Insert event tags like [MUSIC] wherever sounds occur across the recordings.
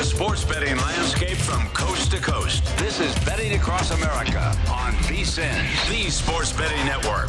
The sports betting landscape from coast to coast. This is Betting Across America on VSIN, the Sports Betting Network.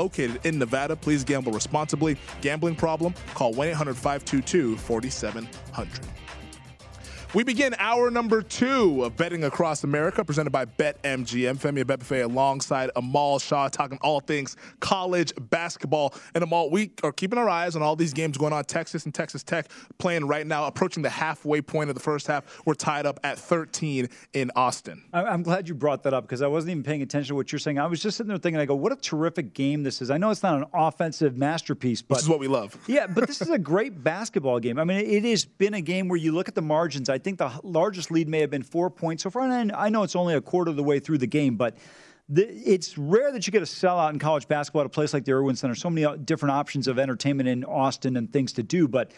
located in Nevada. Please gamble responsibly. Gambling problem? Call 1 800 522 4700. We begin hour number two of Betting Across America, presented by BetMGM. Femi Abebefe alongside Amal Shaw, talking all things college basketball. And Amal, we are keeping our eyes on all these games going on. Texas and Texas Tech playing right now, approaching the halfway point of the first half. We're tied up at 13 in Austin. I'm glad you brought that up because I wasn't even paying attention to what you're saying. I was just sitting there thinking, I go, what a terrific game this is. I know it's not an offensive masterpiece, but This is what we love. yeah, but this is a great basketball game. I mean, it has been a game where you look at the margins. I think the largest lead may have been four points so far, and I know it's only a quarter of the way through the game, but. It's rare that you get a sellout in college basketball at a place like the Erwin Center. So many uh, different options of entertainment in Austin and things to do, but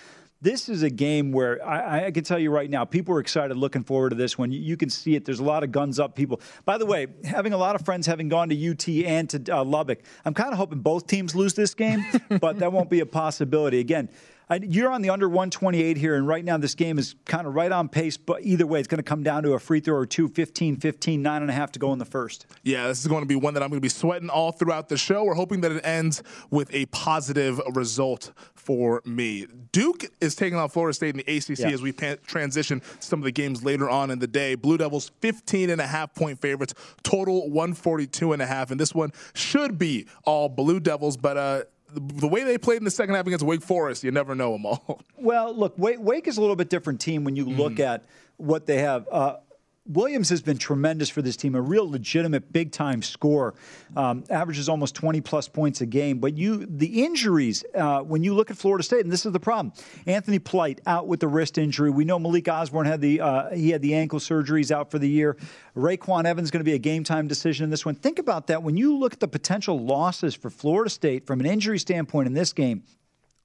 this is a game where I, I can tell you right now, people are excited, looking forward to this one. You, you, can see it. There's a lot of guns up people. By the way, having a lot of friends having gone to UT and to uh, Lubbock, I'm kind of hoping both teams lose this game, [LAUGHS] but that won't be a possibility. Again, I, you're on the under 128 here, and right now this game is kind of right on pace, but either way, it's going to come down to a free throw or two, 15 15, nine and a half to go in the first. Yeah, this is going to be one that I'm going to be sweating all throughout the show. We're hoping that it ends with a positive result for me. Duke is taking on Florida State in the ACC Yeah. as we pan- transition to some of the games later on in the day. Blue Devils 15 and a half point favorites, total 142 and a half, and this one should be all Blue Devils, but uh the, way they played in the second half against Wake Forest, you never know them all. [LAUGHS] Well, look, Wake, Wake is a little bit different team when you look at what they have. Uh, Williams has been tremendous for this team, a real legitimate big time scorer. Um, averages almost 20 plus points a game. But you, the injuries, uh, when you look at Florida State, and this is the problem Anthony Polite out with the wrist injury. We know Malik Osborne had the, uh, he had the ankle surgeries out for the year. RayQuan Evans going to be a game time decision in this one. Think about that. When you look at the potential losses for Florida State from an injury standpoint in this game,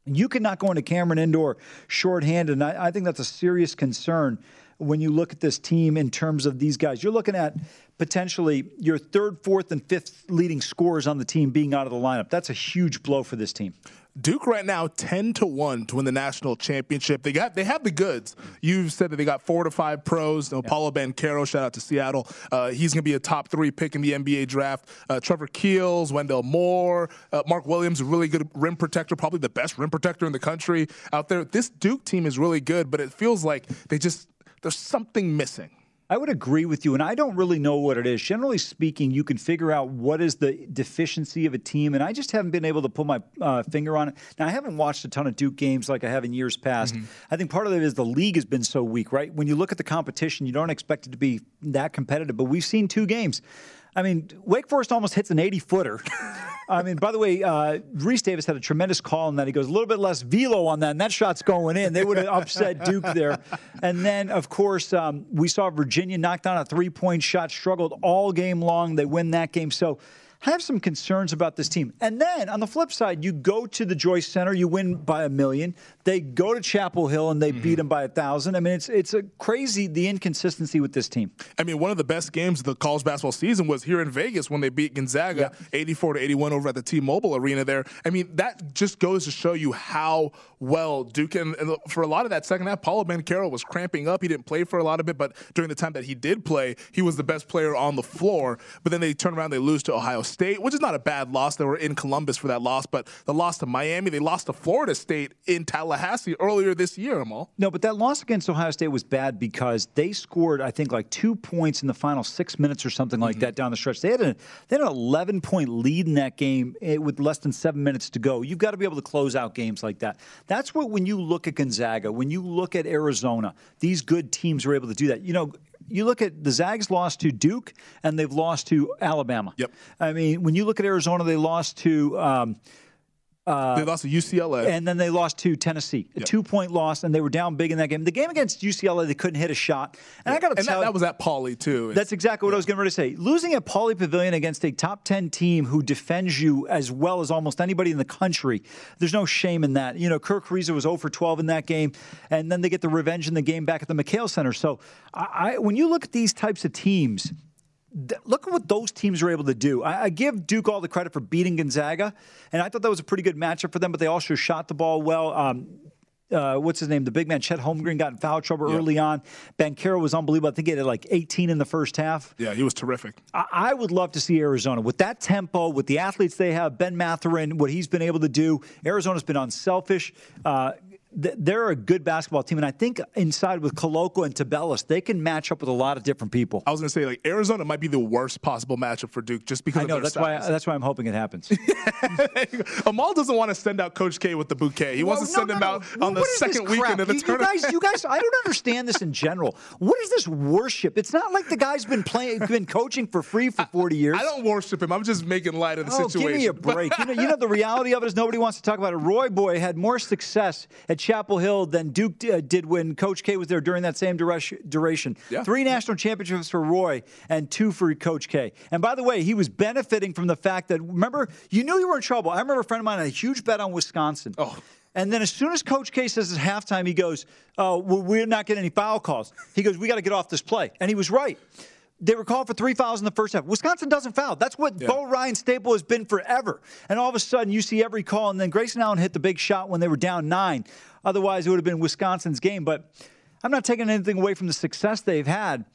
you cannot go into Cameron Indoor shorthanded. And I, I think that's a serious concern when you look at this team in terms of these guys. You're looking at potentially your third, fourth, and fifth leading scorers on the team being out of the lineup. That's a huge blow for this team. Duke right now ten to one to win the national championship. They got they have the goods. You've said that they got four to five pros. You know, Paolo Banchero, shout out to Seattle. Uh, he's going to be a top three pick in the NBA draft. Uh, Trevor Keels, Wendell Moore, uh, Mark Williams, a really good rim protector, probably the best rim protector in the country out there. This Duke team is really good, but it feels like they just there's something missing. I would agree with you, and I don't really know what it is. Generally speaking, you can figure out what is the deficiency of a team, and I just haven't been able to put my uh, finger on it. Now, I haven't watched a ton of Duke games like I have in years past. I think part of it is the league has been so weak, right? When you look at the competition, you don't expect it to be that competitive, but we've seen two games. I mean, Wake Forest almost hits an 80 footer. [LAUGHS] I mean, by the way, uh, Rece Davis had a tremendous call on that. He goes a little bit less velo on that, and that shot's going in. They would have upset [LAUGHS] Duke there. And then, of course, um, we saw Virginia knock down a three point shot, struggled all game long. They win that game. So, have some concerns about this team. And then on the flip side, you go to the Joyce Center, you win by a million. They go to Chapel Hill and they mm-hmm. beat them by a thousand. I mean, it's it's a crazy the inconsistency with this team. I mean, one of the best games of the college basketball season was here in Vegas when they beat Gonzaga, yeah. 84 to 81 over at the T-Mobile Arena. There, I mean, that just goes to show you how well Duke and, and for a lot of that second half, Paolo Banchero was cramping up. He didn't play for a lot of it, but during the time that he did play, he was the best player on the floor. But then they turn around, they lose to Ohio State, which is not a bad loss. They were in Columbus for that loss, but the loss to Miami, they lost to Florida State in Tallahassee earlier this year, Amal. No, but that loss against Ohio State was bad because they scored, I think, like two points in the final six minutes or something like mm-hmm. that down the stretch. They had, a, they had an 11 point lead in that game eh, with less than seven minutes to go. You've got to be able to close out games like that. That's what, when you look at Gonzaga, when you look at Arizona, these good teams are able to do that. You know, you look at the Zags lost to Duke and they've lost to Alabama. Yep. I mean, when you look at Arizona, they lost to. Um, uh, they lost to UCLA. And then they lost to Tennessee. A yep. two point loss, and they were down big in that game. The game against UCLA, they couldn't hit a shot. And I got to tell that, that was at Pauley, too. That's exactly what yeah. I was getting ready to say. Losing at Pauley Pavilion against a top 10 team who defends you as well as almost anybody in the country, there's no shame in that. You know, Kirk Kriisa was 0 for 12 in that game, and then they get the revenge in the game back at the McKale Center. So I, I, when you look at these types of teams, look at what those teams were able to do. I, I, give Duke all the credit for beating Gonzaga, and I thought that was a pretty good matchup for them. But they also shot the ball well. Um, uh, what's his name? The big man, Chet Holmgren, got in foul trouble yeah. early on. Banchero was unbelievable. I think he had like 18 in the first half. Yeah, he was terrific. I, I would love to see Arizona with that tempo, with the athletes they have. Ben Mathurin, what he's been able to do. Arizona's been unselfish. Uh, they're a good basketball team, and I think inside with Koloko and Tubelis, they can match up with a lot of different people. I was going to say, like Arizona might be the worst possible matchup for Duke, just because. I know that's size. why that's why I'm hoping it happens. [LAUGHS] Amal doesn't want to send out Coach K with the bouquet. He well, wants to no, send no, him no. out on what the second weekend of the you, tournament. You guys, you guys, I don't understand this in general. What is this worship? It's not like the guy's been playing, been coaching for free for 40 years. I, I don't worship him. I'm just making light of the oh, situation. Give me a break. you know, you know the reality of it is nobody wants to talk about it. Roy Boy had more success at Chapel Hill than Duke uh, did when Coach K was there during that same duration. Yeah. Three national championships for Roy and two for Coach K. And by the way, he was benefiting from the fact that, remember, you knew you were in trouble. I remember a friend of mine had a huge bet on Wisconsin. Oh. And then as soon as Coach K says it's halftime, he goes, oh, we're not getting any foul calls. He goes, we got to get off this play. And he was right. They were called for three fouls in the first half. Wisconsin doesn't foul. That's what yeah. Bo Ryan staple has been forever. And all of a sudden, you see every call, and then Grayson Allen hit the big shot when they were down nine. Otherwise, it would have been Wisconsin's game. But I'm not taking anything away from the success they've had.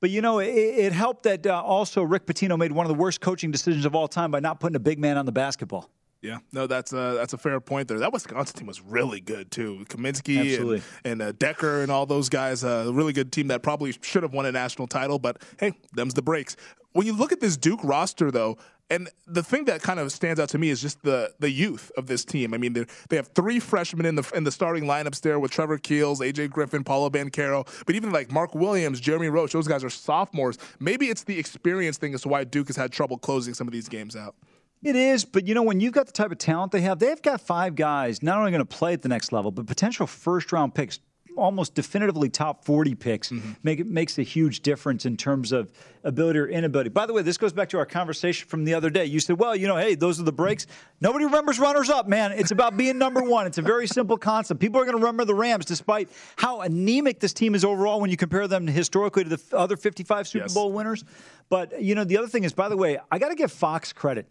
But you know, it, it helped that uh, also Rick Pitino made one of the worst coaching decisions of all time by not putting a big man on the basketball. Yeah, no, that's a that's a fair point there. That Wisconsin team was really good too. Kaminsky and, and uh, Dekker and all those guys, uh, a uh, really good team that probably should have won a national title. But hey, them's the breaks. When you look at this Duke roster, though, and the thing that kind of stands out to me is just the the youth of this team. I mean, they have three freshmen in the in the starting lineups there with Trevor Keels, AJ Griffin, Paolo Banchero, but even like Mark Williams, Jeremy Roach, those guys are sophomores. Maybe it's the experience thing as to why Duke has had trouble closing some of these games out. It is, but you know, when you've got the type of talent they have, they've got five guys not only going to play at the next level, but potential first round picks, almost definitively top 40 picks, mm-hmm. make, makes a huge difference in terms of ability or inability. By the way, this goes back to our conversation from the other day. You said, well, you know, hey, those are the breaks. Nobody remembers runners up, man. It's about being number one. It's a very simple concept. People are going to remember the Rams despite how anemic this team is overall when you compare them historically to the other 55 Super yes. Bowl winners. But, you know, the other thing is, by the way, I got to give Fox credit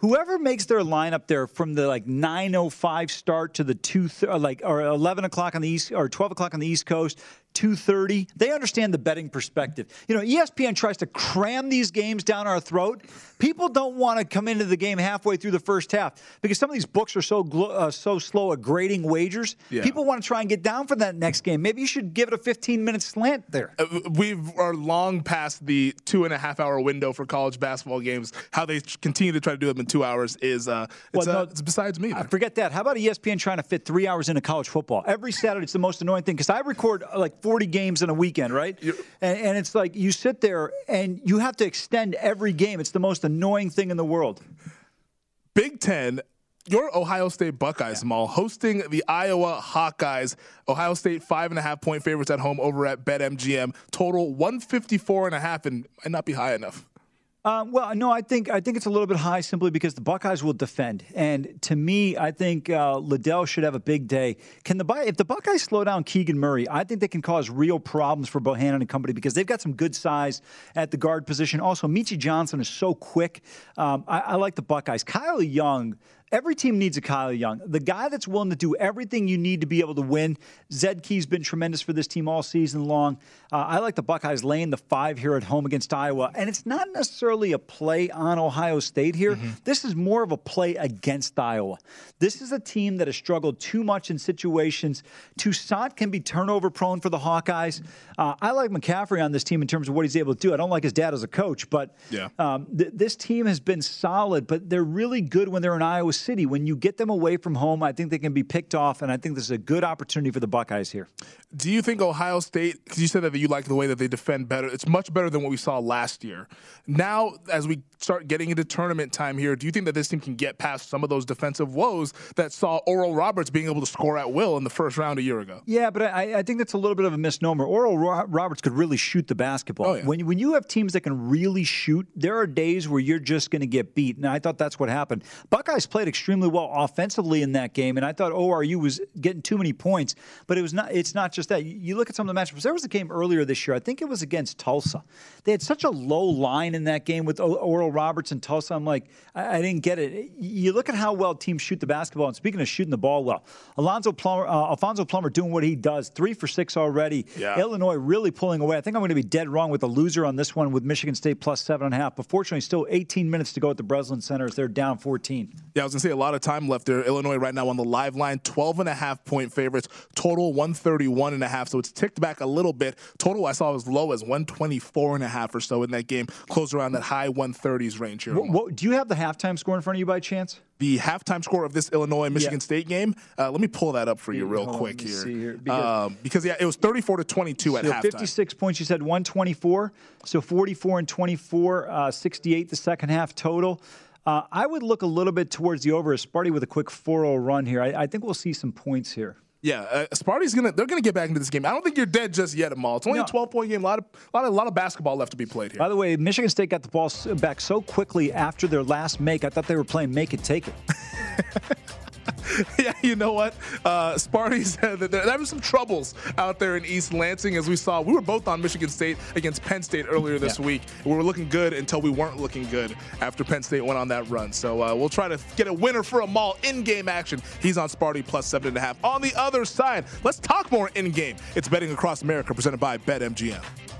whoever makes their lineup there from the like 9:05 start to the two like or 11 o'clock on the east or 12 o'clock on the east coast 230 they understand the betting perspective. You know espn tries to cram these games down our throat. People don't want to come into the game halfway through the first half because some of these books are so glo- uh, so slow at grading wagers. Yeah. people want to try and get down for that next game. Maybe you should give it a 15 minute slant there. Uh, we are long past the two and a half hour window for college basketball games. How they continue to try to do them in two hours is uh, it's, well, no, uh, it's besides me I forget that. How about espn trying to fit three hours into college football? Every saturday it's the most annoying thing because i record uh, like 40 games in a weekend, right? And, and, it's like you sit there and you have to extend every game. It's the most annoying thing in the world. Big Ten. Your Ohio State Buckeyes, yeah. Mal, hosting the Iowa Hawkeyes. Ohio State five and a half point favorites at home over at BetMGM. Total 154 and a half and might not be high enough. Um, well, no, I think I think it's a little bit high simply because the Buckeyes will defend, and to me, I think uh, Liddell should have a big day. Can the if the Buckeyes slow down Keegan Murray, I think they can cause real problems for Bohannon and company because they've got some good size at the guard position. Also, Meechie Johnson is so quick. Um, I, I like the Buckeyes. Kyle Young Every team needs a Kyle Young, the guy that's willing to do everything you need to be able to win. Zed Key's been tremendous for this team all season long. Uh, I like the Buckeyes laying the five here at home against Iowa, and it's not necessarily a play on Ohio State here. Mm-hmm. This is more of a play against Iowa. This is a team that has struggled too much in situations. Toussaint can be turnover prone for the Hawkeyes. Uh, I like McCaffrey on this team in terms of what he's able to do. I don't like his dad as a coach, but yeah. um, th- this team has been solid, but they're really good when they're in Iowa City. When you get them away from home, I think they can be picked off, and I think this is a good opportunity for the Buckeyes here. Do you think Ohio State, because you said that you like the way that they defend better, it's much better than what we saw last year. Now, as we start getting into tournament time here, do you think that this team can get past some of those defensive woes that saw Oral Roberts being able to score at will in the first round a year ago? Yeah, but I, I think that's a little bit of a misnomer. Oral Roberts could really shoot the basketball. Oh, yeah. When, when you have teams that can really shoot, there are days where you're just going to get beat. And I thought that's what happened. Buckeyes played extremely well offensively in that game, and I thought ORU was getting too many points. But it was not. It's not just that. You look at some of the matchups. There was a game earlier this year. I think it was against Tulsa. They had such a low line in that game with Oral Roberts and Tulsa. I'm like, I, I didn't get it. You look at how well teams shoot the basketball. And speaking of shooting the ball well, Alonzo Plummer, uh, Alfonso Plummer doing what he does, three for six already. Yeah. Illinois really pulling away. I think I'm going to be dead wrong with the loser on this one with Michigan State plus seven and a half. But fortunately, still 18 minutes to go at the Breslin Center as they're down 14. Yeah, I was going to say a lot of time left there. Illinois right now on the live line, 12 and a half point favorites, total 131 and a half. So it's ticked back a little bit. Total I saw as low as 124 and a half or so in that game, close around that high 130s range here. What, what, do you have the halftime score in front of you by chance? The halftime score of this Illinois Michigan yeah. State game. Uh, let me pull that up for you real quick here. here. Because, um, because, yeah, it was 34 to 22 at so halftime. 56 points. You said 124. So 44 and 24, uh, 68 the second half total. Uh, I would look a little bit towards the over. Sparty with a quick 4-0 run here. I, I think we'll see some points here. Yeah, uh, Sparty's gonna they're gonna get back into this game. I don't think you're dead just yet, Amal. It's only no. a 12 point game. A lot of a lot of a lot of basketball left to be played here. By the way, Michigan State got the ball back so quickly after their last make. I thought they were playing make it take it. [LAUGHS] [LAUGHS] yeah, you know what? Uh, Sparty [LAUGHS] said that were some troubles out there in East Lansing, as we saw. We were both on Michigan State against Penn State earlier this yeah. week. We were looking good until we weren't looking good after Penn State went on that run. So uh, we'll try to get a winner for Amal in game action. He's on Sparty plus seven and a half. On the other side, let's talk more in game. It's betting across America, presented by BetMGM.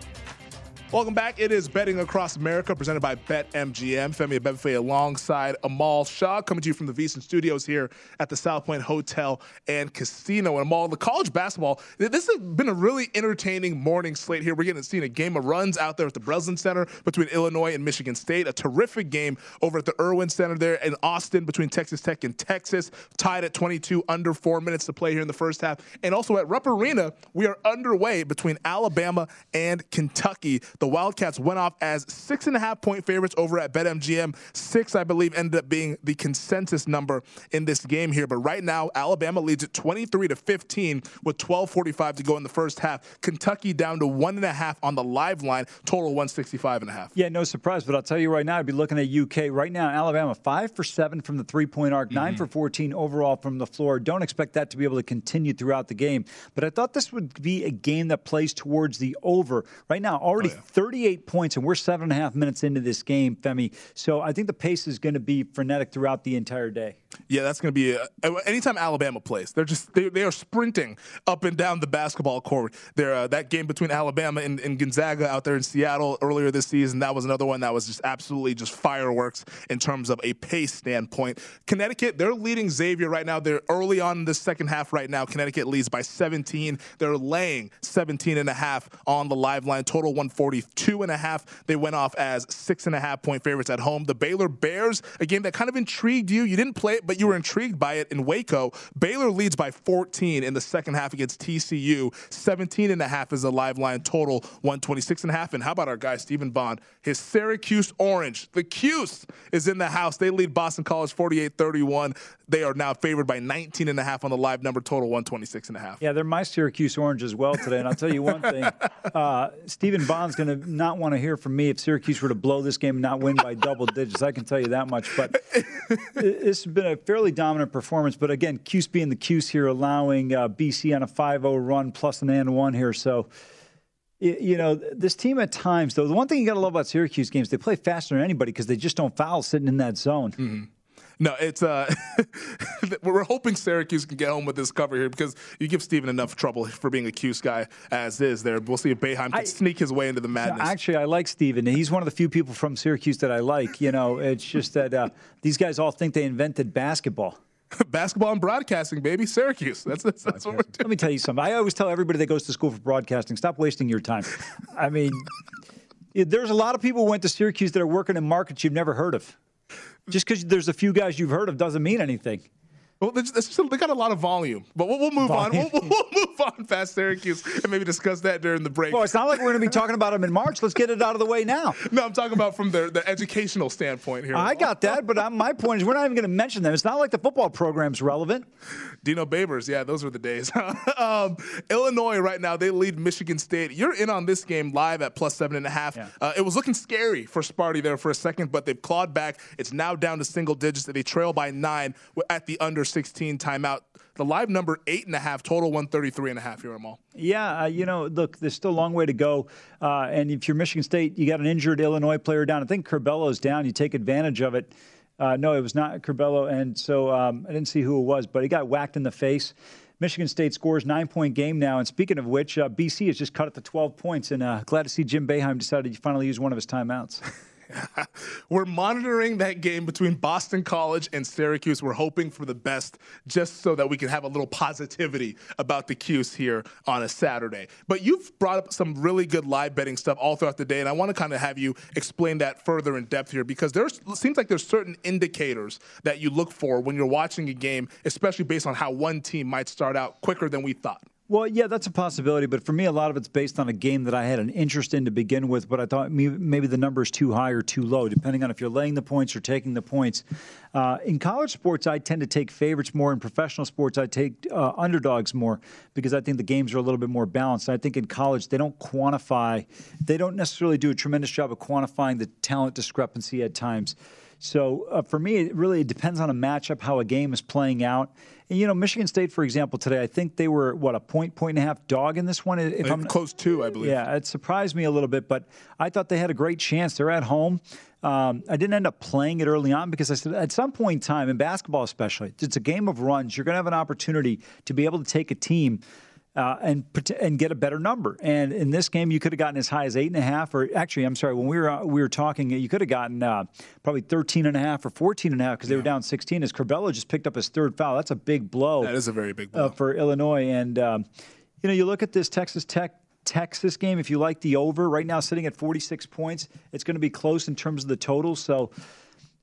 Welcome back. It is Betting Across America presented by BetMGM. Femi Abebefe alongside Amal Shaw coming to you from the VSIN studios here at the South Point Hotel and Casino. And Amal, the college basketball, this has been a really entertaining morning slate here. We're getting to see a game of runs out there at the Breslin Center between Illinois and Michigan State. A terrific game over at the Erwin Center there in Austin between Texas Tech and Texas. Tied at 22, under four minutes to play here in the first half. And also at Rupp Arena, we are underway between Alabama and Kentucky. The Wildcats went off as six and a half point favorites over at BetMGM. Six, I believe, ended up being the consensus number in this game here. But right now, Alabama leads at 23 to 15 with 12:45 to go in the first half. Kentucky down to one and a half on the live line, total 165 and a half. Yeah, no surprise. But I'll tell you right now, I'd be looking at UK right now. Alabama five for seven from the three point arc, 9 mm-hmm. for 14 overall from the floor. Don't expect that to be able to continue throughout the game. But I thought this would be a game that plays towards the over. Right now, already oh, yeah. 38 points, and we're seven and a half minutes into this game, Femi. So I think the pace is going to be frenetic throughout the entire day. Yeah, that's going to be a, anytime Alabama plays, they're just they, they, are sprinting up and down the basketball court. There, uh, that game between Alabama and, and, Gonzaga out there in Seattle earlier this season, that was another one that was just absolutely just fireworks in terms of a pace standpoint. Connecticut, they're leading Xavier right now. They're early on in the second half right now. Connecticut leads by 17. They're laying 17 and a half on the live line. Total 142 and. They went off as six and a half point favorites at home. The Baylor Bears, a game that kind of intrigued you. You didn't play it, but you were intrigued by it in Waco. Baylor leads by 14 in the second half against TCU. 17 and a half is a live line total, 126 and a half. And how about our guy Stephen Bond? His Syracuse Orange, the Cuse is in the house. They lead Boston College 48-31. They are now favored by 19 and a half on the live number total 126 and a half. Yeah, they're my Syracuse Orange as well today. And I'll tell you one thing, [LAUGHS] uh, Stephen Bond's going to not want to hear from me if Syracuse were to blow this game and not win by double digits. I can tell you that much. But [LAUGHS] this has been a fairly dominant performance. But again, Cuse being the Cuse here, allowing uh, BC on a 5-0 run plus an and one here. So you know, this team at times, though, the one thing you got to love about Syracuse games, they play faster than anybody because they just don't foul sitting in that zone. Mm-hmm. No, it's uh, [LAUGHS] we're hoping Syracuse can get home with this cover here because you give Steven enough trouble for being a Cuse guy as is. There, we'll see if Boeheim can I, sneak his way into the madness. Actually, I like Steven. He's one of the few people from Syracuse that I like. You know, it's just that uh, these guys all think they invented basketball. [LAUGHS] basketball and broadcasting, baby. Syracuse. That's, that's, that's what we're doing. Let me tell you something. I always tell everybody that goes to school for broadcasting, stop wasting your time. I mean, [LAUGHS] there's a lot of people who went to Syracuse that are working in markets you've never heard of. Just because there's a few guys you've heard of doesn't mean anything. Well, they got a lot of volume, but we'll, we'll move volume. on. We'll, we'll, move on past Syracuse and maybe discuss that during the break. Well, it's not like we're going to be talking about them in March. Let's get it out of the way now. [LAUGHS] No, I'm talking about from the, the educational standpoint here. I got that, but I'm, my point is we're not even going to mention them. It's not like the football program's relevant. Dino Babers, yeah, those were the days. [LAUGHS] um, Illinois right now they lead Michigan State. You're in on this game live at plus seven and a half. Yeah. Uh, it was looking scary for Sparty there for a second, but they've clawed back. It's now down to single digits. They trail by nine at the under 16 timeout. The live number eight and a half, total 133 and a half here, Amal. Yeah, uh, you know, look, there's still a long way to go. Uh, and if you're Michigan State, you got an injured Illinois player down. I think Curbelo's down. You take advantage of it. Uh, no, it was not Curbelo, and so um, I didn't see who it was, but he got whacked in the face. Michigan State scores nine point game now. And speaking of which, uh, BC has just cut it to 12 points. And uh, glad to see Jim Boeheim decided to finally use one of his timeouts. [LAUGHS] [LAUGHS] We're monitoring that game between Boston College and Syracuse. We're hoping for the best just so that we can have a little positivity about the Cuse here on a Saturday. But you've brought up some really good live betting stuff all throughout the day, and I want to kind of have you explain that further in depth here because there seems like there's certain indicators that you look for when you're watching a game, especially based on how one team might start out quicker than we thought. Well, yeah, that's a possibility. But for me, a lot of it's based on a game that I had an interest in to begin with, but I thought maybe the number is too high or too low, depending on if you're laying the points or taking the points. Uh, in college sports, I tend to take favorites more. In professional sports, I take uh, underdogs more because I think the games are a little bit more balanced. I think in college, they don't quantify, they don't necessarily do a tremendous job of quantifying the talent discrepancy at times. So uh, for me, it really depends on a matchup, how a game is playing out. And, you know, Michigan State, for example, today, I think they were, what, a point, point and a half dog in this one? If I'm close to, I believe. Yeah, it surprised me a little bit, but I thought they had a great chance. They're at home. Um, I didn't end up playing it early on because I said at some point in time, in basketball especially, it's a game of runs. You're going to have an opportunity to be able to take a team uh, and and get a better number. And in this game, you could have gotten as high as eight and a half, or actually, I'm sorry, when we were uh, we were talking, you could have gotten uh, probably 13 and a half or 14 and a half because they were down 16. As Curbelo just picked up his third foul, that's a big blow. That is a very big uh, blow for Illinois. And um, you know, you look at this Texas Tech. Texas game, if you like the over, right now sitting at 46 points, it's going to be close in terms of the total. So,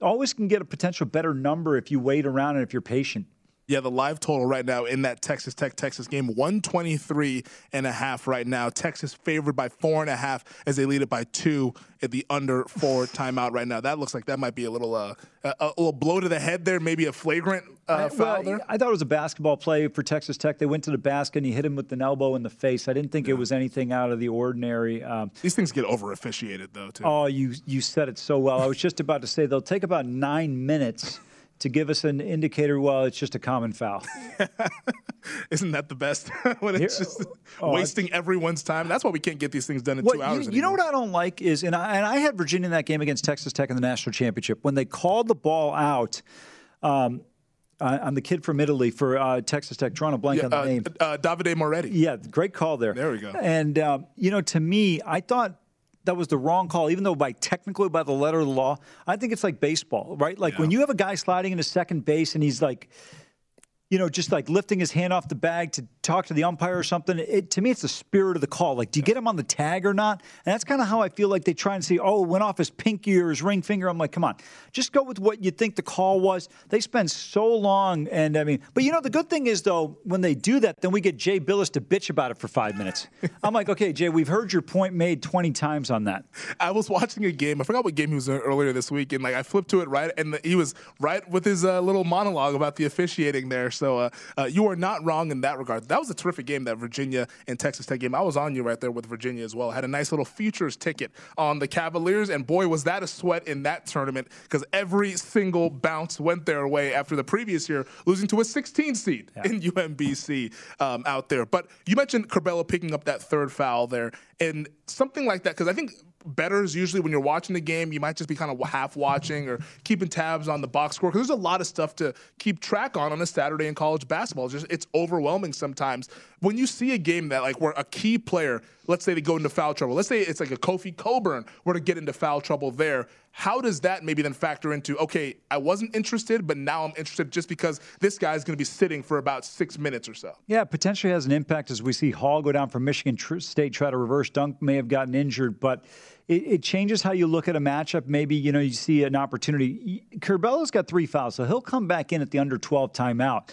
always can get a potential better number if you wait around and if you're patient. Yeah, the live total right now in that Texas Tech Texas game, 123 and a half right now. Texas favored by four and a half as they lead it by two at the under four [LAUGHS] timeout right now. That looks like that might be a little uh, a, a little blow to the head there, maybe a flagrant uh, foul well, there. I thought it was a basketball play for Texas Tech. They went to the basket and he hit him with an elbow in the face. I didn't think yeah. it was anything out of the ordinary. Um, These things get over officiated though, too. Oh, you you said it so well. I was just about to say they'll take about nine minutes to give us an indicator, well, it's just a common foul. [LAUGHS] Isn't that the best? [LAUGHS] when it's just oh, wasting everyone's time. That's why we can't get these things done in well, two hours. You, you know what I don't like is, and I, and I had Virginia in that game against Texas Tech in the national championship when they called the ball out. Um, uh, I'm the kid from Italy for uh, Texas Tech. Drawing a blank yeah, on the uh, name. Uh, Davide Moretti. Yeah, great call there. There we go. And um, you know, to me, I thought that was the wrong call, even though by technically by the letter of the law, I think it's like baseball, right? Like yeah. when you have a guy sliding into second base and he's like you know, just like lifting his hand off the bag to talk to the umpire or something. It, to me, it's the spirit of the call. Like, do you get him on the tag or not? And that's kind of how I feel like they try and say, oh, it went off his pinky or his ring finger. I'm like, come on, just go with what you think the call was. They spend so long, and I mean, but you know, the good thing is though, when they do that, then we get Jay Bilas to bitch about it for five minutes. I'm like, okay, Jay, we've heard your point made 20 times on that. I was watching a game. I forgot what game he was in earlier this week, and like I flipped to it right, and he was right with his uh, little monologue about the officiating there. So. Uh, uh, you are not wrong in that regard. That was a terrific game, that Virginia and Texas Tech game. I was on you right there with Virginia as well. I had a nice little futures ticket on the Cavaliers, and boy, was that a sweat in that tournament because every single bounce went their way after the previous year losing to a 16 seed yeah. in UMBC um, out there. But you mentioned Curbelo picking up that third foul there, and something like that because I think betters usually when you're watching the game you might just be kind of half watching or keeping tabs on the box score because there's a lot of stuff to keep track on on a saturday in college basketball. It's just it's overwhelming sometimes. When you see a game that like where a key player let's say they go into foul trouble let's say it's like a kofi cockburn were to get into foul trouble there how does that maybe then factor into okay i wasn't interested but now i'm interested just because this guy is going to be sitting for about six minutes or so yeah potentially has an impact as we see hall go down from michigan state try to reverse dunk may have gotten injured but it, it, changes how you look at a matchup. Maybe you know you see an opportunity. Curbelo's got three fouls, so he'll come back in at the under 12 timeout.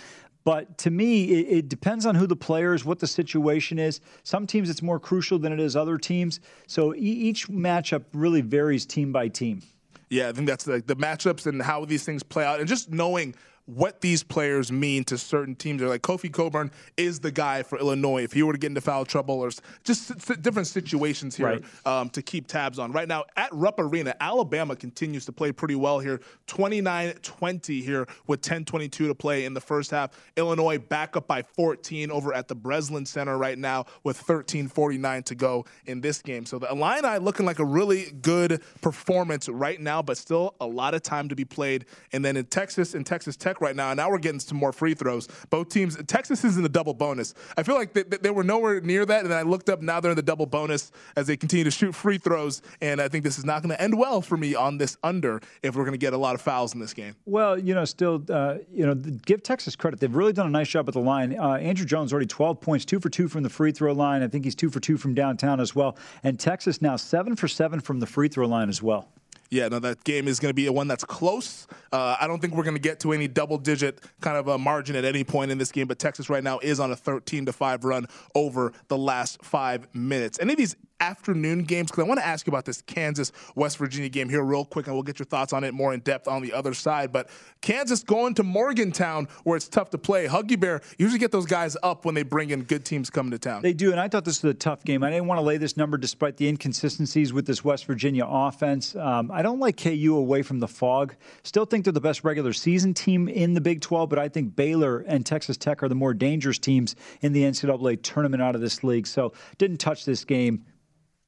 But to me, it, it, depends on who the player is, what the situation is. Some teams it's more crucial than it is other teams. So e- each matchup really varies team by team. Yeah, I think that's the, the matchups and how these things play out, and just knowing what these players mean to certain teams. They're like Kofi Cockburn is the guy for Illinois if he were to get into foul trouble or just different situations here right. um, to keep tabs on. Right now at Rupp Arena, Alabama continues to play pretty well here. 29-20 here with 10-22 to play in the first half. Illinois back up by 14 over at the Breslin Center right now with 13:49 to go in this game. So the Illini looking like a really good performance right now, but still a lot of time to be played. And then in Texas in Texas Tech right now. And now we're getting some more free throws. Both teams, Texas is in the double bonus. I feel like they, they were nowhere near that. And I looked up, now they're in the double bonus as they continue to shoot free throws. And I think this is not going to end well for me on this under if we're going to get a lot of fouls in this game. Well, you know, still, uh, you know, give Texas credit. They've really done a nice job at the line. Uh, Andrew Jones already 12 points, two for two from the free throw line. I think he's two for two from downtown as well. And Texas now seven for seven from the free throw line as well. Yeah, no, that game is going to be a one that's close. Uh, I don't think we're going to get to any double digit kind of a margin at any point in this game, but Texas right now is on a 13 to 5 run over the last five minutes. Any of these afternoon games, because I want to ask you about this Kansas West Virginia game here, real quick, and we'll get your thoughts on it more in depth on the other side. But Kansas going to Morgantown, where it's tough to play. Huggy Bear usually get those guys up when they bring in good teams coming to town. They do, and I thought this was a tough game. I didn't want to lay this number despite the inconsistencies with this West Virginia offense. Um, I don't like KU away from the Phog. Still think they're the best regular season team in the Big 12, but I think Baylor and Texas Tech are the more dangerous teams in the NCAA tournament out of this league. So didn't touch this game.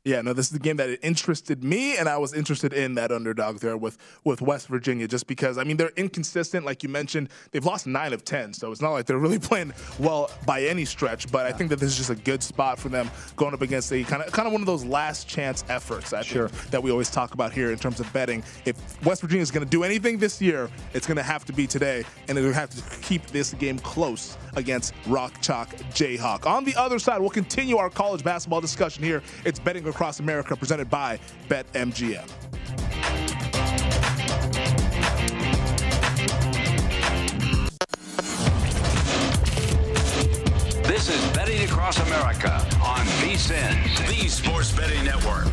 Yeah, no, this is the game that interested me, and I was interested in that underdog there with with West Virginia, just because I mean they're inconsistent, like you mentioned. They've lost nine of ten, so it's not like they're [LAUGHS] really playing well by any stretch. But I think that this is just a good spot for them going up against a kind of kind of one of those last chance efforts. I sure. think that we always talk about here in terms of betting. If West Virginia is going to do anything this year, it's going to have to be today, and they're going to have to keep this game close against Rock Chalk Jayhawk. On the other side, we'll continue our college basketball discussion here. It's betting across America, presented by BetMGM. This is Betting Across America on VSIN, the Sports Betting Network.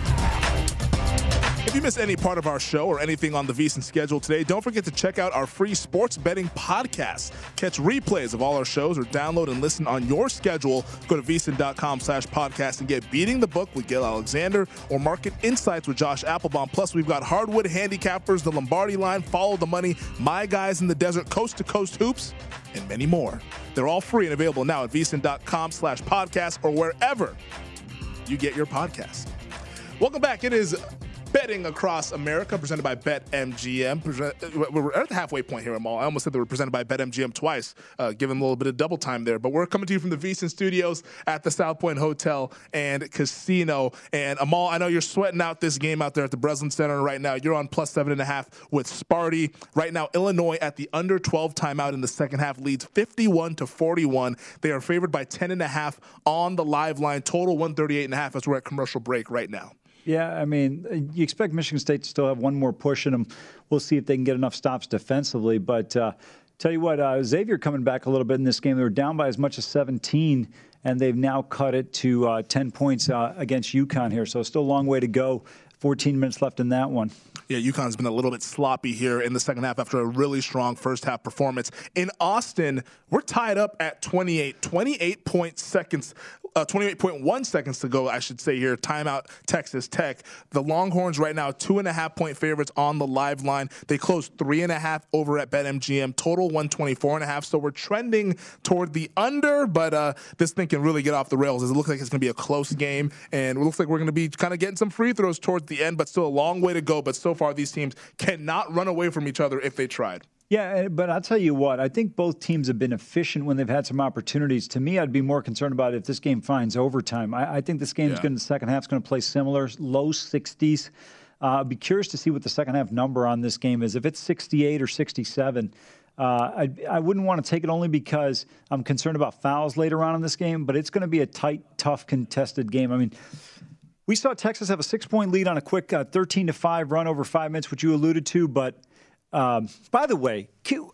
If you missed any part of our show or anything on the VSiN schedule today, don't forget to check out our free sports betting podcast. Catch replays of all our shows or download and listen on your schedule. Go to VSiN.com slash podcast and get Beating the Book with Gill Alexander or Market Insights with Josh Appelbaum. Plus, we've got Hardwood Handicappers, The Lombardi Line, Follow the Money, My Guys in the Desert, Coast to Coast Hoops, and many more. They're all free and available now at VSiN.com slash podcast or wherever you get your podcast. Welcome back. It is Betting Across America, presented by BetMGM. We're at the halfway point here, Amal. I almost said they were presented by BetMGM twice, uh, giving a little bit of double time there. But we're coming to you from the VSiN Studios at the South Point Hotel and Casino. And Amal, I know you're sweating out this game out there at the Breslin Center right now. You're on plus seven and a half with Sparty. Right now, Illinois at the under 12 timeout in the second half leads 51 to 41. They are favored by 10 and a half on the live line, total 138 and a half as we're at commercial break right now. Yeah, I mean, you expect Michigan State to still have one more push in them. We'll see if they can get enough stops defensively. But uh, tell you what, uh, Xavier coming back a little bit in this game. They were down by as much as 17, and they've now cut it to uh, 10 points uh, against UConn here. So still a long way to go. 14 minutes left in that one. Yeah, UConn's been a little bit sloppy here in the second half after a really strong first half performance. In Austin, we're tied up at 28, 28 point seconds uh, 28.1 seconds to go, I should say here. Timeout, Texas Tech. The Longhorns right now, two and a half point favorites on the live line. They closed three and a half over at BetMGM, total 124 and a half. So we're trending toward the under, but uh, this thing can really get off the rails. It looks like it's going to be a close game, and it looks like we're going to be kind of getting some free throws towards the end, but still a long way to go. But so far, these teams cannot run away from each other if they tried. Yeah, but I'll tell you what, I think both teams have been efficient when they've had some opportunities. To me, I'd be more concerned about if this game finds overtime. I, I think this game's yeah. going to, the second half's going to play similar, low 60s. Uh, I'd be curious to see what the second half number on this game is. If it's 68 or 67, uh, I, I, wouldn't want to take it only because I'm concerned about fouls later on in this game, but it's going to be a tight, tough, contested game. I mean, we saw Texas have a six point lead on a quick uh, 13 to 5 run over five minutes, which you alluded to, but um, by the way,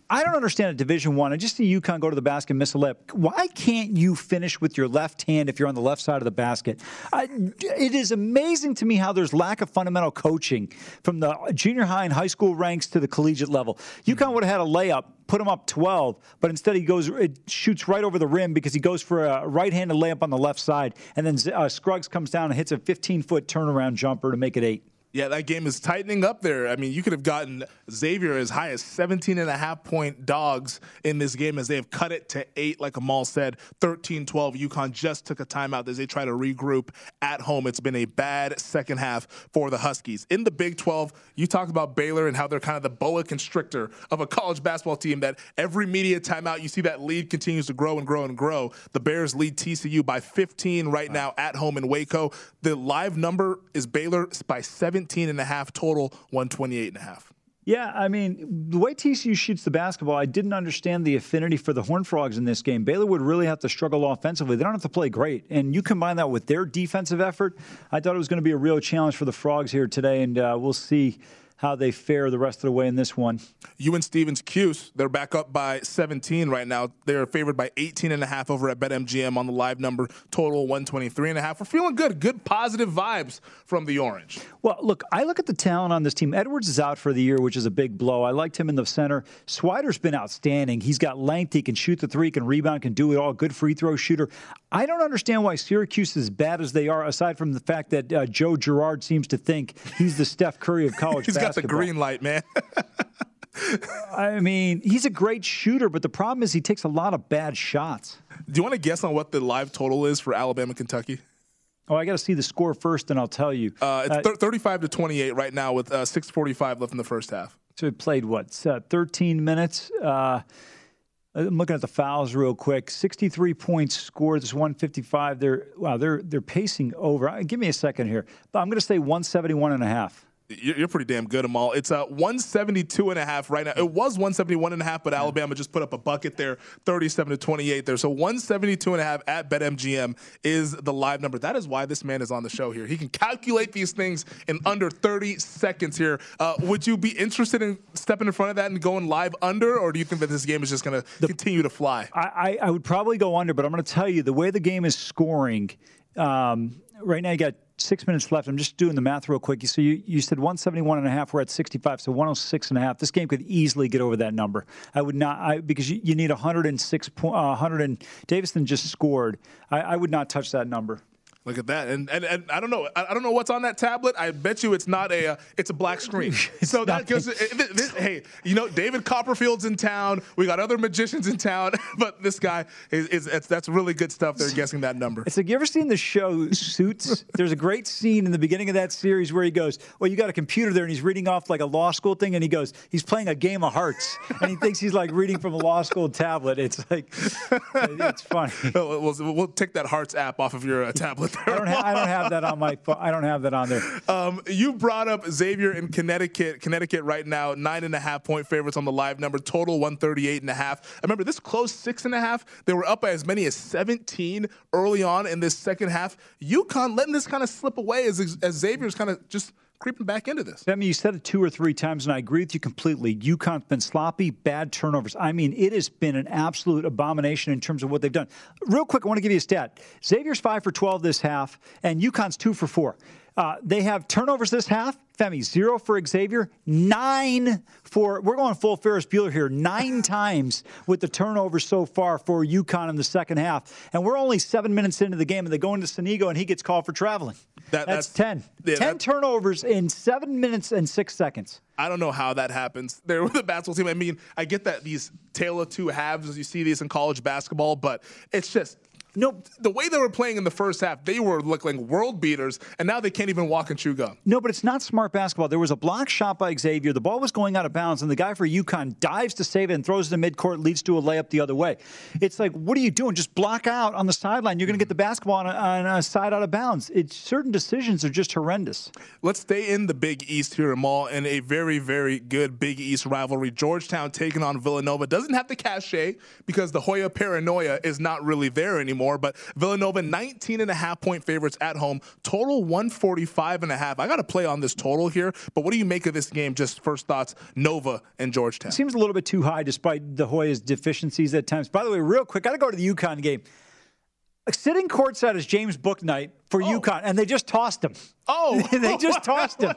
I don't understand at Division One. I just see UConn go to the basket and miss a lip. Why can't you finish with your left hand if you're on the left side of the basket? I, it is amazing to me how there's lack of fundamental coaching from the junior high and high school ranks to the collegiate level. UConn would have had a layup, put him up 12, but instead he goes, it shoots right over the rim because he goes for a right-handed layup on the left side, and then uh, Scruggs comes down and hits a 15-foot turnaround jumper to make it eight. Yeah, that game is tightening up there. I mean, you could have gotten Xavier as high as 17 and a half point dogs in this game as they have cut it to eight, like Amal said, 13 12. UConn just took a timeout as they try to regroup at home. It's been a bad second half for the Huskies. In the Big 12, you talked about Baylor and how they're kind of the boa constrictor of a college basketball team that every media timeout, you see that lead continues to grow and grow and grow. The Bears lead TCU by 15 right now at home in Waco. The live number is Baylor by 17. 17 and a half total, 128 and a half. Yeah, I mean, the way TCU shoots the basketball, I didn't understand the affinity for the Horned Frogs in this game. Baylor would really have to struggle offensively. They don't have to play great. And you combine that with their defensive effort, I thought it was going to be a real challenge for the Frogs here today, and uh, we'll see how they fare the rest of the way in this one. You and Stevens Cuse, they're back up by 17 right now. They're favored by 18 and a half over at BetMGM on the live number, total 123 and a half. We're feeling good. Good positive vibes from the Orange. Well, look, I look at the talent on this team. Edwards is out for the year, which is a big blow. I liked him in the center. Swider's been outstanding. He's got length. He can shoot the three, can rebound, can do it all. Good free throw shooter. I don't understand why Syracuse is as bad as they are, aside from the fact that uh, Joe Girard seems to think he's the Steph Curry of college He's [LAUGHS] basketball. He's got the green light, man. [LAUGHS] I mean, he's a great shooter, but the problem is he takes a lot of bad shots. Do you want to guess on what the live total is for Alabama Kentucky? Oh, I got to see the score first, and I'll tell you. Uh, it's thir- 35 to 28 right now with uh, 6:45 left in the first half. So we played what, uh, 13 minutes? Uh, I'm looking at the fouls real quick. 63 points scored. This 155. They're wow. They're they're pacing over. Uh, Give me a second here. But I'm going to say 171 and a half. You're pretty damn good, Amal. It's uh, 172 and a half right now. It was 171 and a half, but Alabama just put up a bucket there, 37 to 28 there. So 172 and a half at BetMGM is the live number. That is why this man is on the show here. He can calculate these things in under 30 seconds here. Uh, would you be interested in stepping in front of that and going live under, or do you think that this game is just going to continue to fly? I, I, I would probably go under, but I'm going to tell you the way the game is scoring. Um, right now, you got six minutes left. I'm just doing the math real quick. So you, you said 171 and a half. We're at 65, so 106 and a half. This game could easily get over that number. I would not, I, because you, you need 106 point, uh, 100 and Davison just scored. I, I would not touch that number. Look at that, and, and and I don't know, I I don't know what's on that tablet. I bet you it's not a, uh, it's a black [LAUGHS] screen. so that because hey, you know, David Copperfield's in town. We got other magicians in town, [LAUGHS] but this guy is, is it's, that's really good stuff. They're guessing that number. It's like you ever seen the show Suits? There's a great scene in the beginning of that series where he goes, "Well, you got a computer there," and he's reading off like a law school thing, and he goes, "He's playing a game of hearts," and he thinks he's like reading from a law school tablet. It's like, it's funny. [LAUGHS] We'll, we'll, we'll take that Hearts app off of your uh, tablet. I don't, ha- I don't have that on my phone. I don't have that on there. [LAUGHS] Um, you brought up Xavier in Connecticut. Connecticut right now, nine and a half point favorites on the live number, total 138 and a half. I remember this close six and a half. They were up by as many as 17 early on in this second half. UConn letting this kind of slip away as, as Xavier's kind of just creeping back into this. I mean, you said it two or three times, and I agree with you completely. UConn's been sloppy, bad turnovers. I mean, it has been an absolute abomination in terms of what they've done. Real quick, I want to give you a stat. Xavier's five for 12 this half, and UConn's two for four. Uh, they have turnovers this half. Femi, zero for Xavier, nine for, we're going full Ferris Bueller here, nine [LAUGHS] times with the turnovers so far for UConn in the second half. And we're only seven minutes into the game, and they go into Sanogo, and he gets called for traveling. That- that's, that's- 10. yeah, 10 that- turnovers in seven minutes and six seconds. I don't know how that happens. [LAUGHS] They're with the basketball team. I mean, I get that these tale of two halves, as you see these in college basketball, but it's just no. The way they were playing in the first half, they were looking world beaters, and now they can't even walk and chew gum. No, but it's not smart basketball. There was a block shot by Xavier. The ball was going out of bounds, and the guy for UConn dives to save it and throws it in midcourt, leads to a layup the other way. It's like, what are you doing? Just block out on the sideline. You're going to get the basketball on a, on a side out of bounds. It's certain decisions are just horrendous. Let's stay in the Big East here, Amal, in a very, very good Big East rivalry. Georgetown taking on Villanova doesn't have the cachet because the Hoya paranoia is not really there anymore. But Villanova, 19 and a half point favorites at home, total 145 and a half. I got to play on this total here, but what do you make of this game? Just first thoughts, Nova and Georgetown. Seems a little bit too high despite the Hoya's deficiencies at times. By the way, real quick, I got to go to the UConn game. Sitting courtside is James Bouknight for UConn, and they just tossed him. Oh, [LAUGHS] they just [LAUGHS] tossed him.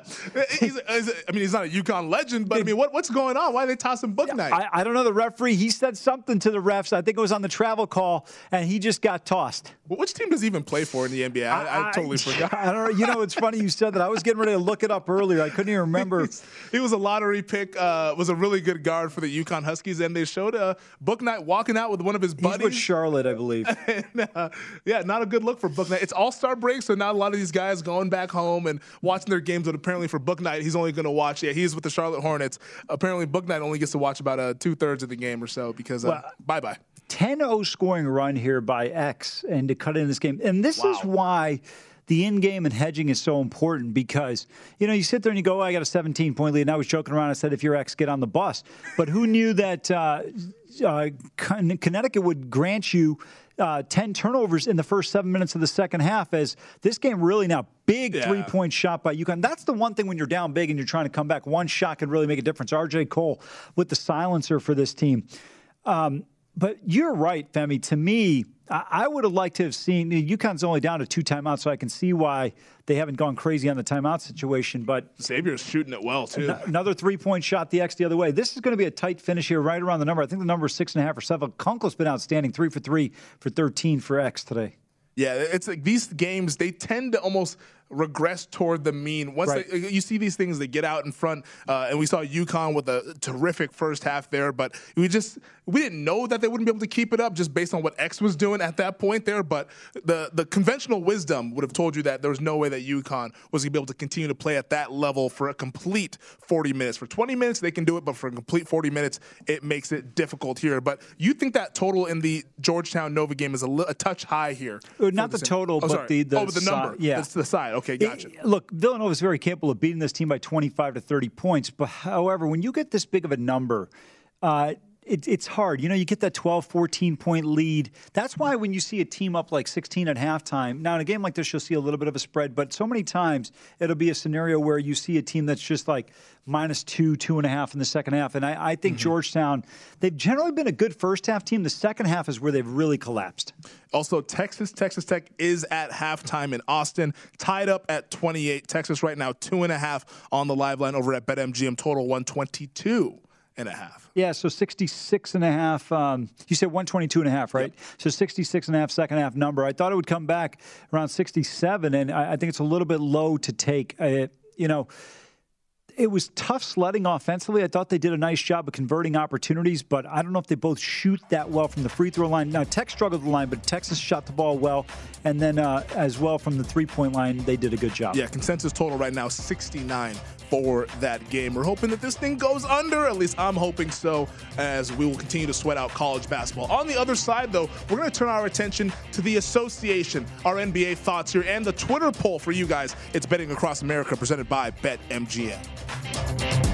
he's, he's- I mean, he's not a UConn legend, but I mean, what, what's going on? Why are they tossing Bouknight? I, I don't know the referee. He said something to the refs. I think it was on the travel call, and he just got tossed. Which team does he even play for in the NBA? I, I, totally forgot. I don't know. You know, it's funny you said that. I was getting ready to look it up earlier. I couldn't even [LAUGHS] remember. he was a lottery pick. Uh, was a really good guard for the UConn Huskies, and they showed uh, Bouknight walking out with one of his buddies. He's with Charlotte, I believe. and, uh, yeah, not a good look for Bouknight. It's All Star break, so not a lot of these guys going back home and watching their games. But apparently, for Bouknight, he's only going to watch. Yeah, he's with the Charlotte Hornets. Apparently, Bouknight only gets to watch about uh, two thirds of the game or so because uh, Well, bye bye. 10-0 scoring run here by X and to cut in this game. And this is why the in game and hedging is so important because, you know, you sit there and you go, oh, I got a 17 point lead. And I was joking around. I said, if you're X, get on the bus. But who knew that uh, uh, Connecticut would grant you uh, 10 turnovers in the first seven minutes of the second half as this game really now big yeah. three point shot by UConn. That's the one thing when you're down big and you're trying to come back. One shot can really make a difference. RJ Cole with the silencer for this team. Um, but you're right, Femi. To me, I would have liked to have seen UConn's only down to two timeouts, so I can see why they haven't gone crazy on the timeout situation. But Xavier's shooting it well too. Another three point shot, the X the other way. This is going to be a tight finish here, right around the number. I think the number is six and a half or seven. Kunkel's been outstanding, three for three for 13 for X today. Yeah, it's like these games, they tend to almost regress toward the mean. Once right. they, you see these things, they get out in front, uh, and we saw UConn with a terrific first half there, but we just we didn't know that they wouldn't be able to keep it up just based on what X was doing at that point there. But the the conventional wisdom would have told you that there was no way that UConn was going to be able to continue to play at that level for a complete 40 minutes. For 20 minutes, they can do it, but for a complete 40 minutes, it makes it difficult here. But you think that total in the Georgetown Nova game is a, li- a touch high here? Uh, not the total, oh, but the, the, oh, the number. yeah, it's the side. Okay, gotcha. It, look, Villanova is very capable of beating this team by 25 to 30 points. But however, when you get this big of a number, uh, it, it's hard. You know, you get that 12, 14 point lead. That's why when you see a team up like 16 at halftime, now in a game like this, you'll see a little bit of a spread, but so many times it'll be a scenario where you see a team that's just like minus two, two and a half in the second half. And I, I think mm-hmm. Georgetown, they've generally been a good first half team. The second half is where they've really collapsed. Also, Texas, Texas Tech is at halftime in Austin, tied up at 28. Texas right now, two and a half on the live line over at BetMGM, total 122 and a half. Yeah, so 66 and a half. Um, you said 122 and a half, right? Yep. So 66 and a half second half number. I thought it would come back around 67, and I, I think it's a little bit low to take. Uh, you know, it was tough sledding offensively. I thought they did a nice job of converting opportunities, but I don't know if they both shoot that well from the free throw line. Now, Tech struggled the line, but Texas shot the ball well. And then uh, as well from the three point line, they did a good job. Yeah, consensus total right now 69 for that game. We're hoping that this thing goes under. At least I'm hoping so, as we will continue to sweat out college basketball. On the other side, though, we're going to turn our attention to the association, our NBA thoughts here, and the Twitter poll for you guys. It's Betting Across America presented by BetMGM.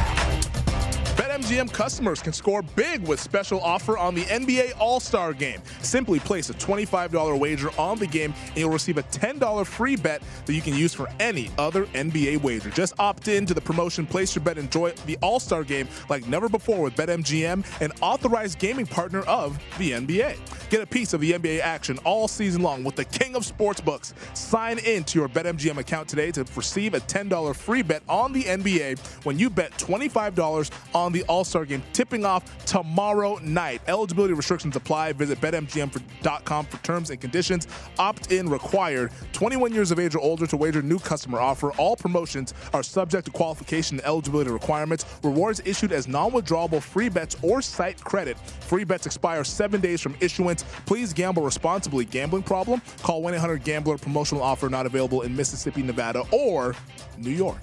BetMGM customers can score big with special offer on the NBA All-Star Game. Simply place a $25 wager on the game and you'll receive a $10 free bet that you can use for any other NBA wager. Just opt in to the promotion, place your bet, enjoy the All-Star Game like never before with BetMGM, an authorized gaming partner of the NBA. Get a piece of the NBA action all season long with the king of sportsbooks. Sign in to your BetMGM account today to receive a $10 free bet on the NBA when you bet $25 on the All Star game tipping off tomorrow night. Eligibility restrictions apply. Visit betmgm.com for terms and conditions. Opt in required. 21 years of age or older to wager new customer offer. All promotions are subject to qualification and eligibility requirements. Rewards issued as non withdrawable free bets or site credit. Free bets expire seven days from issuance. Please gamble responsibly. Gambling problem? Call 1 800 Gambler. Promotional offer not available in Mississippi, Nevada, or New York.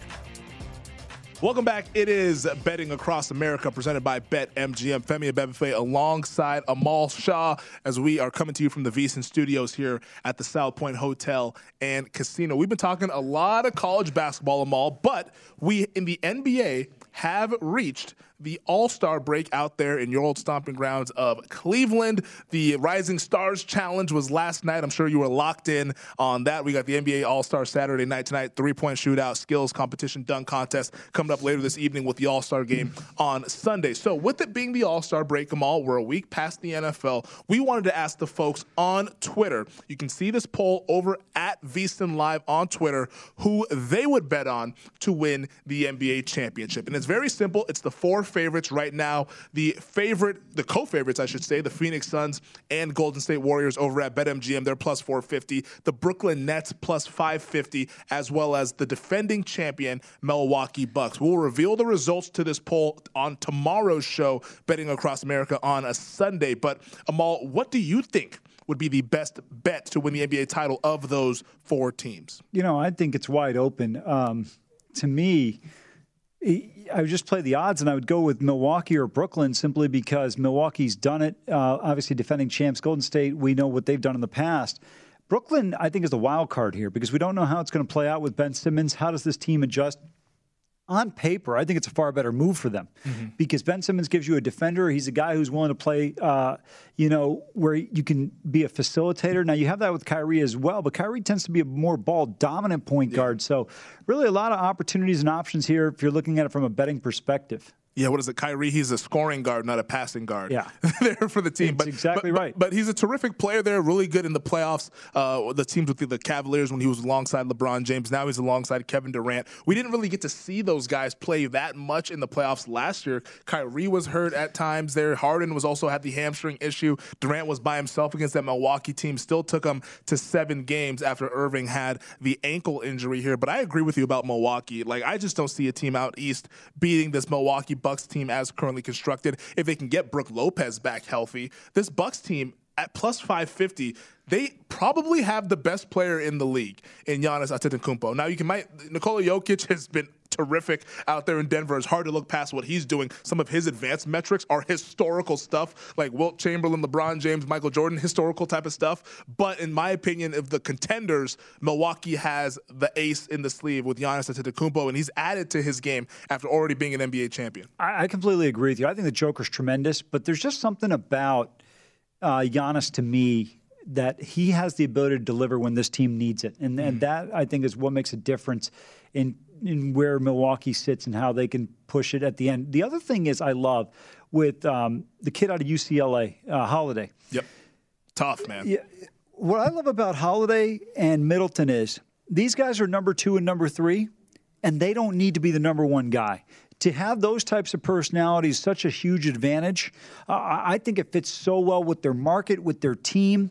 Welcome back. It is Betting Across America presented by BetMGM. Femi Abebefe alongside Amal Shaw as we are coming to you from the VSiN studios here at the South Point Hotel and Casino. We've been talking a lot of college basketball, Amal, but we in the NBA have reached the All Star break out there in your old stomping grounds of Cleveland. The Rising Stars Challenge was last night. I'm sure you were locked in on that. We got the NBA All Star Saturday night tonight, three point shootout, skills competition, dunk contest coming up later this evening with the All Star game on Sunday. So, with it being the All Star break, Amal, we're a week past the NFL. We wanted to ask the folks on Twitter. You can see this poll over at VSiN Live on Twitter who they would bet on to win the NBA championship. And it's very simple. It's the four favorites right now. The favorite, the co-favorites, I should say, the Phoenix Suns and Golden State Warriors over at BetMGM. They're plus 450. The Brooklyn Nets plus 550, as well as the defending champion Milwaukee Bucks. We'll reveal the results to this poll on tomorrow's show, Betting Across America on a Sunday. But Amal, what do you think? Would be the best bet to win the NBA title of those four teams? You know, I think it's wide open. Um, to me, I would just play the odds, and I would go with Milwaukee or Brooklyn simply because Milwaukee's done it. Uh, obviously, defending champs, Golden State, we know what they've done in the past. Brooklyn, I think, is the wild card here because we don't know how it's going to play out with Ben Simmons. How does this team adjust? On paper, I think it's a far better move for them mm-hmm. because Ben Simmons gives you a defender. He's a guy who's willing to play, uh, you know, where you can be a facilitator. Now, you have that with Kyrie as well, but Kyrie tends to be a more ball dominant point yeah. guard. So, really, a lot of opportunities and options here if you're looking at it from a betting perspective yeah, what is it? Kyrie, he's a scoring guard, not a passing guard. Yeah. [LAUGHS] there for the team. That's but, exactly but, right. But, but, he's a terrific player there, really good in the playoffs. Uh, the teams with the, Cavaliers when he was alongside LeBron James. Now he's alongside Kevin Durant. We didn't really get to see those guys play that much in the playoffs last year. Kyrie was hurt at times there. Harden was also had the hamstring issue. Durant was by himself against that Milwaukee team, still took him to seven games after Irving had the ankle injury here. But I agree with you about Milwaukee. Like, I just don't see a team out east beating this Milwaukee Bucks team as currently constructed. If they can get Brook Lopez back healthy, this Bucks team at plus 550, they probably have the best player in the league in Giannis Antetokounmpo. Now you can might Nikola Jokic has been terrific out there in Denver. It's hard to look past what he's doing. Some of his advanced metrics are historical stuff, like Wilt Chamberlain, LeBron James, Michael Jordan, historical type of stuff. But in my opinion, of the contenders, Milwaukee has the ace in the sleeve with Giannis Antetokounmpo, and he's added to his game after already being an NBA champion. I, I completely agree with you. I think the Joker's tremendous, but there's just something about uh, Giannis to me that he has the ability to deliver when this team needs it, and, and mm. that I think is what makes a difference in in where Milwaukee sits and how they can push it at the end. The other thing is I love with um, the kid out of UCLA, uh, Holiday. Yep, tough man. Yeah, what I love about Holiday and Middleton is these guys are number two and number three, and they don't need to be the number one guy to have those types of personalities such a huge advantage. Uh, I think it fits so well with their market, with their team.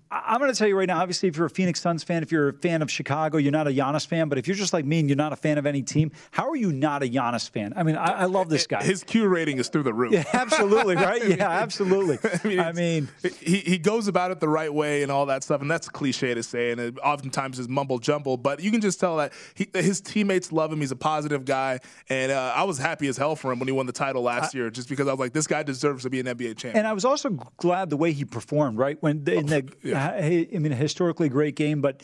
I'm going to tell you right now, obviously, if you're a Phoenix Suns fan, if you're a fan of Chicago, you're not a Giannis fan. But if you're just like me and you're not a fan of any team, how are you not a Giannis fan? I mean, I, I love this guy. His Q rating is through the roof. Yeah, absolutely, right? [LAUGHS] Yeah, absolutely. [LAUGHS] I mean, I mean, he, he goes about it the right way and all that stuff. And that's a cliche to say. And it oftentimes is mumble jumble. But you can just tell that he, his teammates love him. He's a positive guy. And uh, I was happy as hell for him when he won the title last I, year, just because I was like, this guy deserves to be an NBA champion. And I was also glad the way he performed, right? When in the, yeah. I mean, historically great game, but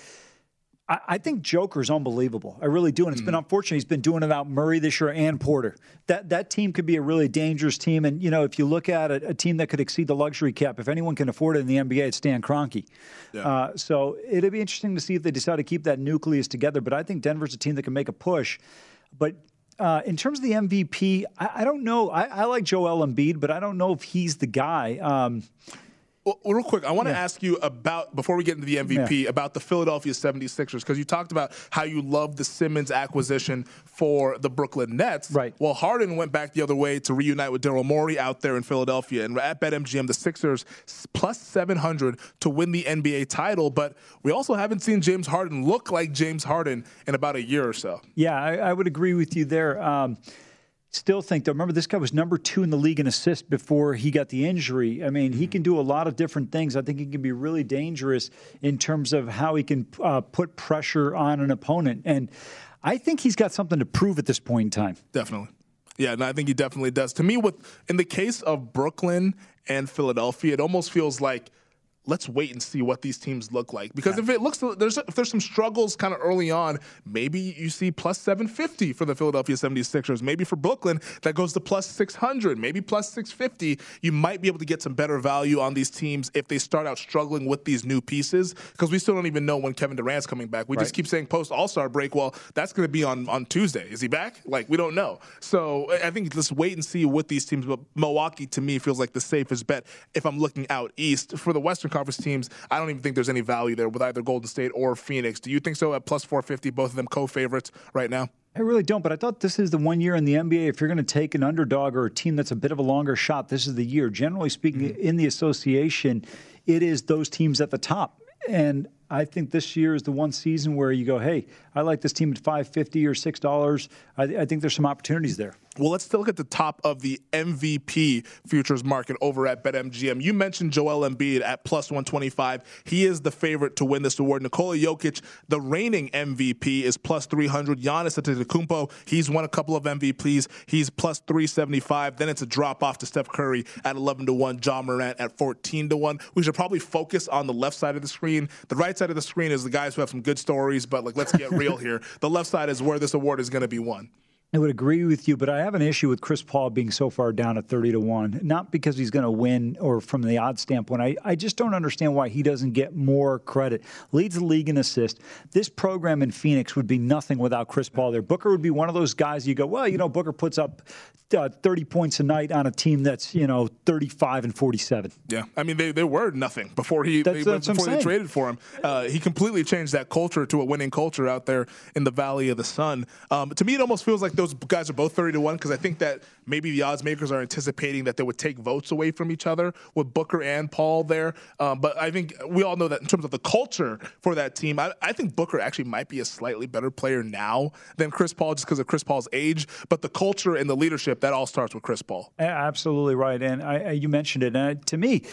I, I think Joker's unbelievable. I really do, and it's mm. been unfortunate. He's been doing it without Murray this year and Porter. That that team could be a really dangerous team. And you know, if you look at a, a team that could exceed the luxury cap, if anyone can afford it in the NBA, it's Stan Kroenke. Yeah. Uh, so it'd be interesting to see if they decide to keep that nucleus together. But I think Denver's a team that can make a push. But uh, in terms of the MVP, I, I don't know. I, I, like Joel Embiid, but I don't know if he's the guy. Um, Well, real quick, I want to ask you about before we get into the MVP Yeah. about the Philadelphia 76ers because you talked about how you love the Simmons acquisition for the Brooklyn Nets. Right. Well, Harden went back the other way to reunite with Daryl Morey out there in Philadelphia, and at BetMGM, the Sixers plus 700 to win the NBA title. But we also haven't seen James Harden look like James Harden in about a year or so. Yeah, I, I would agree with you there. Um, still think though. Remember, this guy was number two in the league in assists before he got the injury. I mean, he can do a lot of different things. I think he can be really dangerous in terms of how he can uh, put pressure on an opponent, and I think he's got something to prove at this point in time. Definitely. Yeah, and I think he definitely does. To me, with in the case of Brooklyn and Philadelphia, it almost feels like let's wait and see what these teams look like. Because if it looks there's if there's some struggles kind of early on, maybe you see plus 750 for the Philadelphia 76ers. Maybe for Brooklyn that goes to plus 600, maybe plus 650. You might be able to get some better value on these teams if they start out struggling with these new pieces because we still don't even know when Kevin Durant's coming back. We just keep saying post All-Star break. Well, that's going to be on on Tuesday. Is he back? Like we don't know. So I I think let's wait and see with these teams. But Milwaukee to me feels like the safest bet if I'm looking out east for the Western Conference teams. I don't even think there's any value there with either Golden State or Phoenix. Do you think so? At plus 450, both of them co-favorites right now. I really don't, but I thought this is the one year in the NBA. If you're going to take an underdog or a team that's a bit of a longer shot, this is the year. Generally speaking, mm-hmm. in the association, it is those teams at the top. And I think this year is the one season where you go, hey, I like this team at 550 or $6. I, I think there's some opportunities there. Well, let's still look at the top of the MVP futures market over at BetMGM. You mentioned Joel Embiid at plus 125. He is the favorite to win this award. Nikola Jokic, the reigning MVP, is plus 300. Giannis Antetokounmpo, he's won a couple of MVPs. He's plus 375. Then it's a drop off to Steph Curry at 11 to 1. Ja Morant at 14 to 1. We should probably focus on the left side of the screen. The right side of the screen is the guys who have some good stories, but like let's get real [LAUGHS] here. The left side is where this award is going to be won. I would agree with you, but I have an issue with Chris Paul being so far down at 30 to 1. Not because he's going to win or from the odds standpoint. I, I just don't understand why he doesn't get more credit. Leads the league in assist. This program in Phoenix would be nothing without Chris Paul there. Booker would be one of those guys you go, well, you know, Booker puts up uh, 30 points a night on a team that's, you know, 35 and 47. Yeah, I mean they, they were nothing before he That's- they, that's before they traded for him. Uh, he completely changed that culture to a winning culture out there in the Valley of the Sun. Um, to me, it almost feels like those guys are both thirty to one because I think that maybe the odds makers are anticipating that they would take votes away from each other with Booker and Paul there. Um, but I think we all know that in terms of the culture for that team, I, I think Booker actually might be a slightly better player now than Chris Paul just because of Chris Paul's age. But the culture and the leadership that all starts with Chris Paul. Absolutely right. And I, I, you mentioned it. And to me,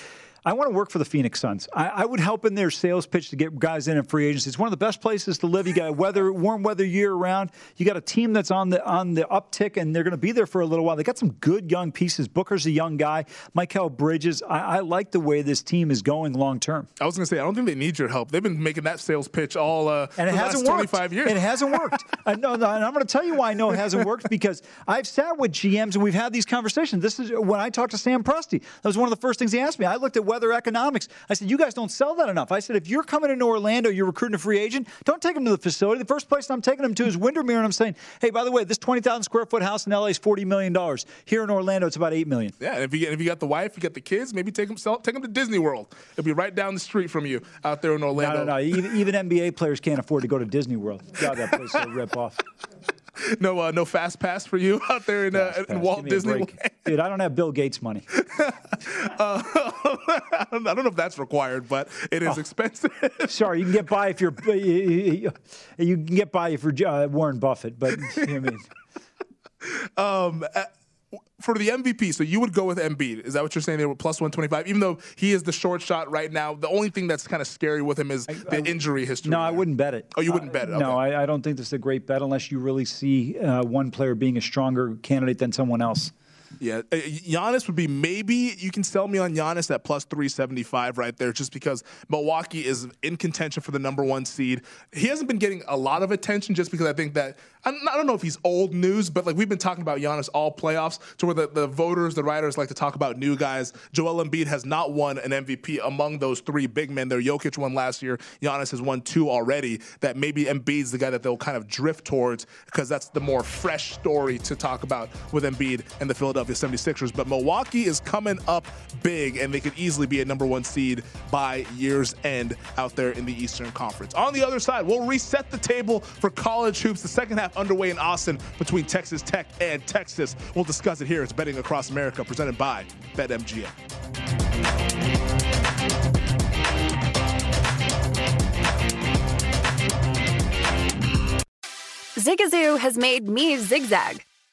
I want to work for the Phoenix Suns. I, I would help in their sales pitch to get guys in in free agency. It's one of the best places to live. You got weather, warm weather year round. You got a team that's on the on the uptick, and they're going to be there for a little while. They got some good young pieces. Booker's a young guy. Mikal Bridges. I, I like the way this team is going long term. I was going to say, I don't think they need your help. They've been making that sales pitch all uh, and it hasn't worked. 25 years. It hasn't worked. [LAUGHS] I know, and I'm going to tell you why I know it hasn't worked because I've sat with GMs and we've had these conversations. This is when I talked to Sam Presti. That was one of the first things he asked me. I looked at weather economics. I said, "You guys don't sell that enough." I said, "If you're coming into Orlando, you're recruiting a free agent. Don't take him to the facility. The first place I'm taking him to is Windermere, and I'm saying, hey, by the way, this 20,000 square foot house in LA is 40 million dollars. Here in Orlando, it's about eight million. yeah, and if you get, if you got the wife, you got the kids, maybe take them sell, take them to Disney World. It'll be right down the street from you out there in No, Orlando. no, no. Even, even NBA players can't afford to go to Disney World. God, that place is a rip off. [LAUGHS] [LAUGHS] No, uh, no fast pass for you [LAUGHS] out there in, uh, in Walt Give me a Disney. break. [LAUGHS] Dude, I don't have Bill Gates money. Uh, I don't know if that's required, but it is Oh. expensive. Sorry, you can get by if you're you can get by if you're uh, Warren Buffett, but I mean, um, uh, for the MVP, so you would go with Embiid. Is that what you're saying? They were plus 125, even though he is the short shot right now. The only thing that's kind of scary with him is the injury history. no, I wouldn't bet it. Oh, you wouldn't bet it? Uh, No, I, I don't think this is a great bet unless you really see uh, one player being a stronger candidate than someone else. Yeah, uh, Giannis would be maybe you can sell me on Giannis at plus 375 right there just because Milwaukee is in contention for the number one seed. He hasn't been getting a lot of attention just because I think that, I don't know if he's old news, but like we've been talking about Giannis all playoffs to where the, the voters, the writers like to talk about new guys. Joel Embiid has not won an MVP among those three big men there. Jokic won last year. Giannis has won two already. That maybe Embiid's the guy that they'll kind of drift towards because that's the more fresh story to talk about with Embiid and the Philadelphia Philadelphia 76ers, but Milwaukee is coming up big, and they could easily be a number one seed by year's end out there in the Eastern Conference. On the other side, we'll reset the table for college hoops. The second half underway in Austin between Texas Tech and Texas. We'll discuss it here. It's Betting Across America, presented by BetMGM. Zigazoo has made me zigzag.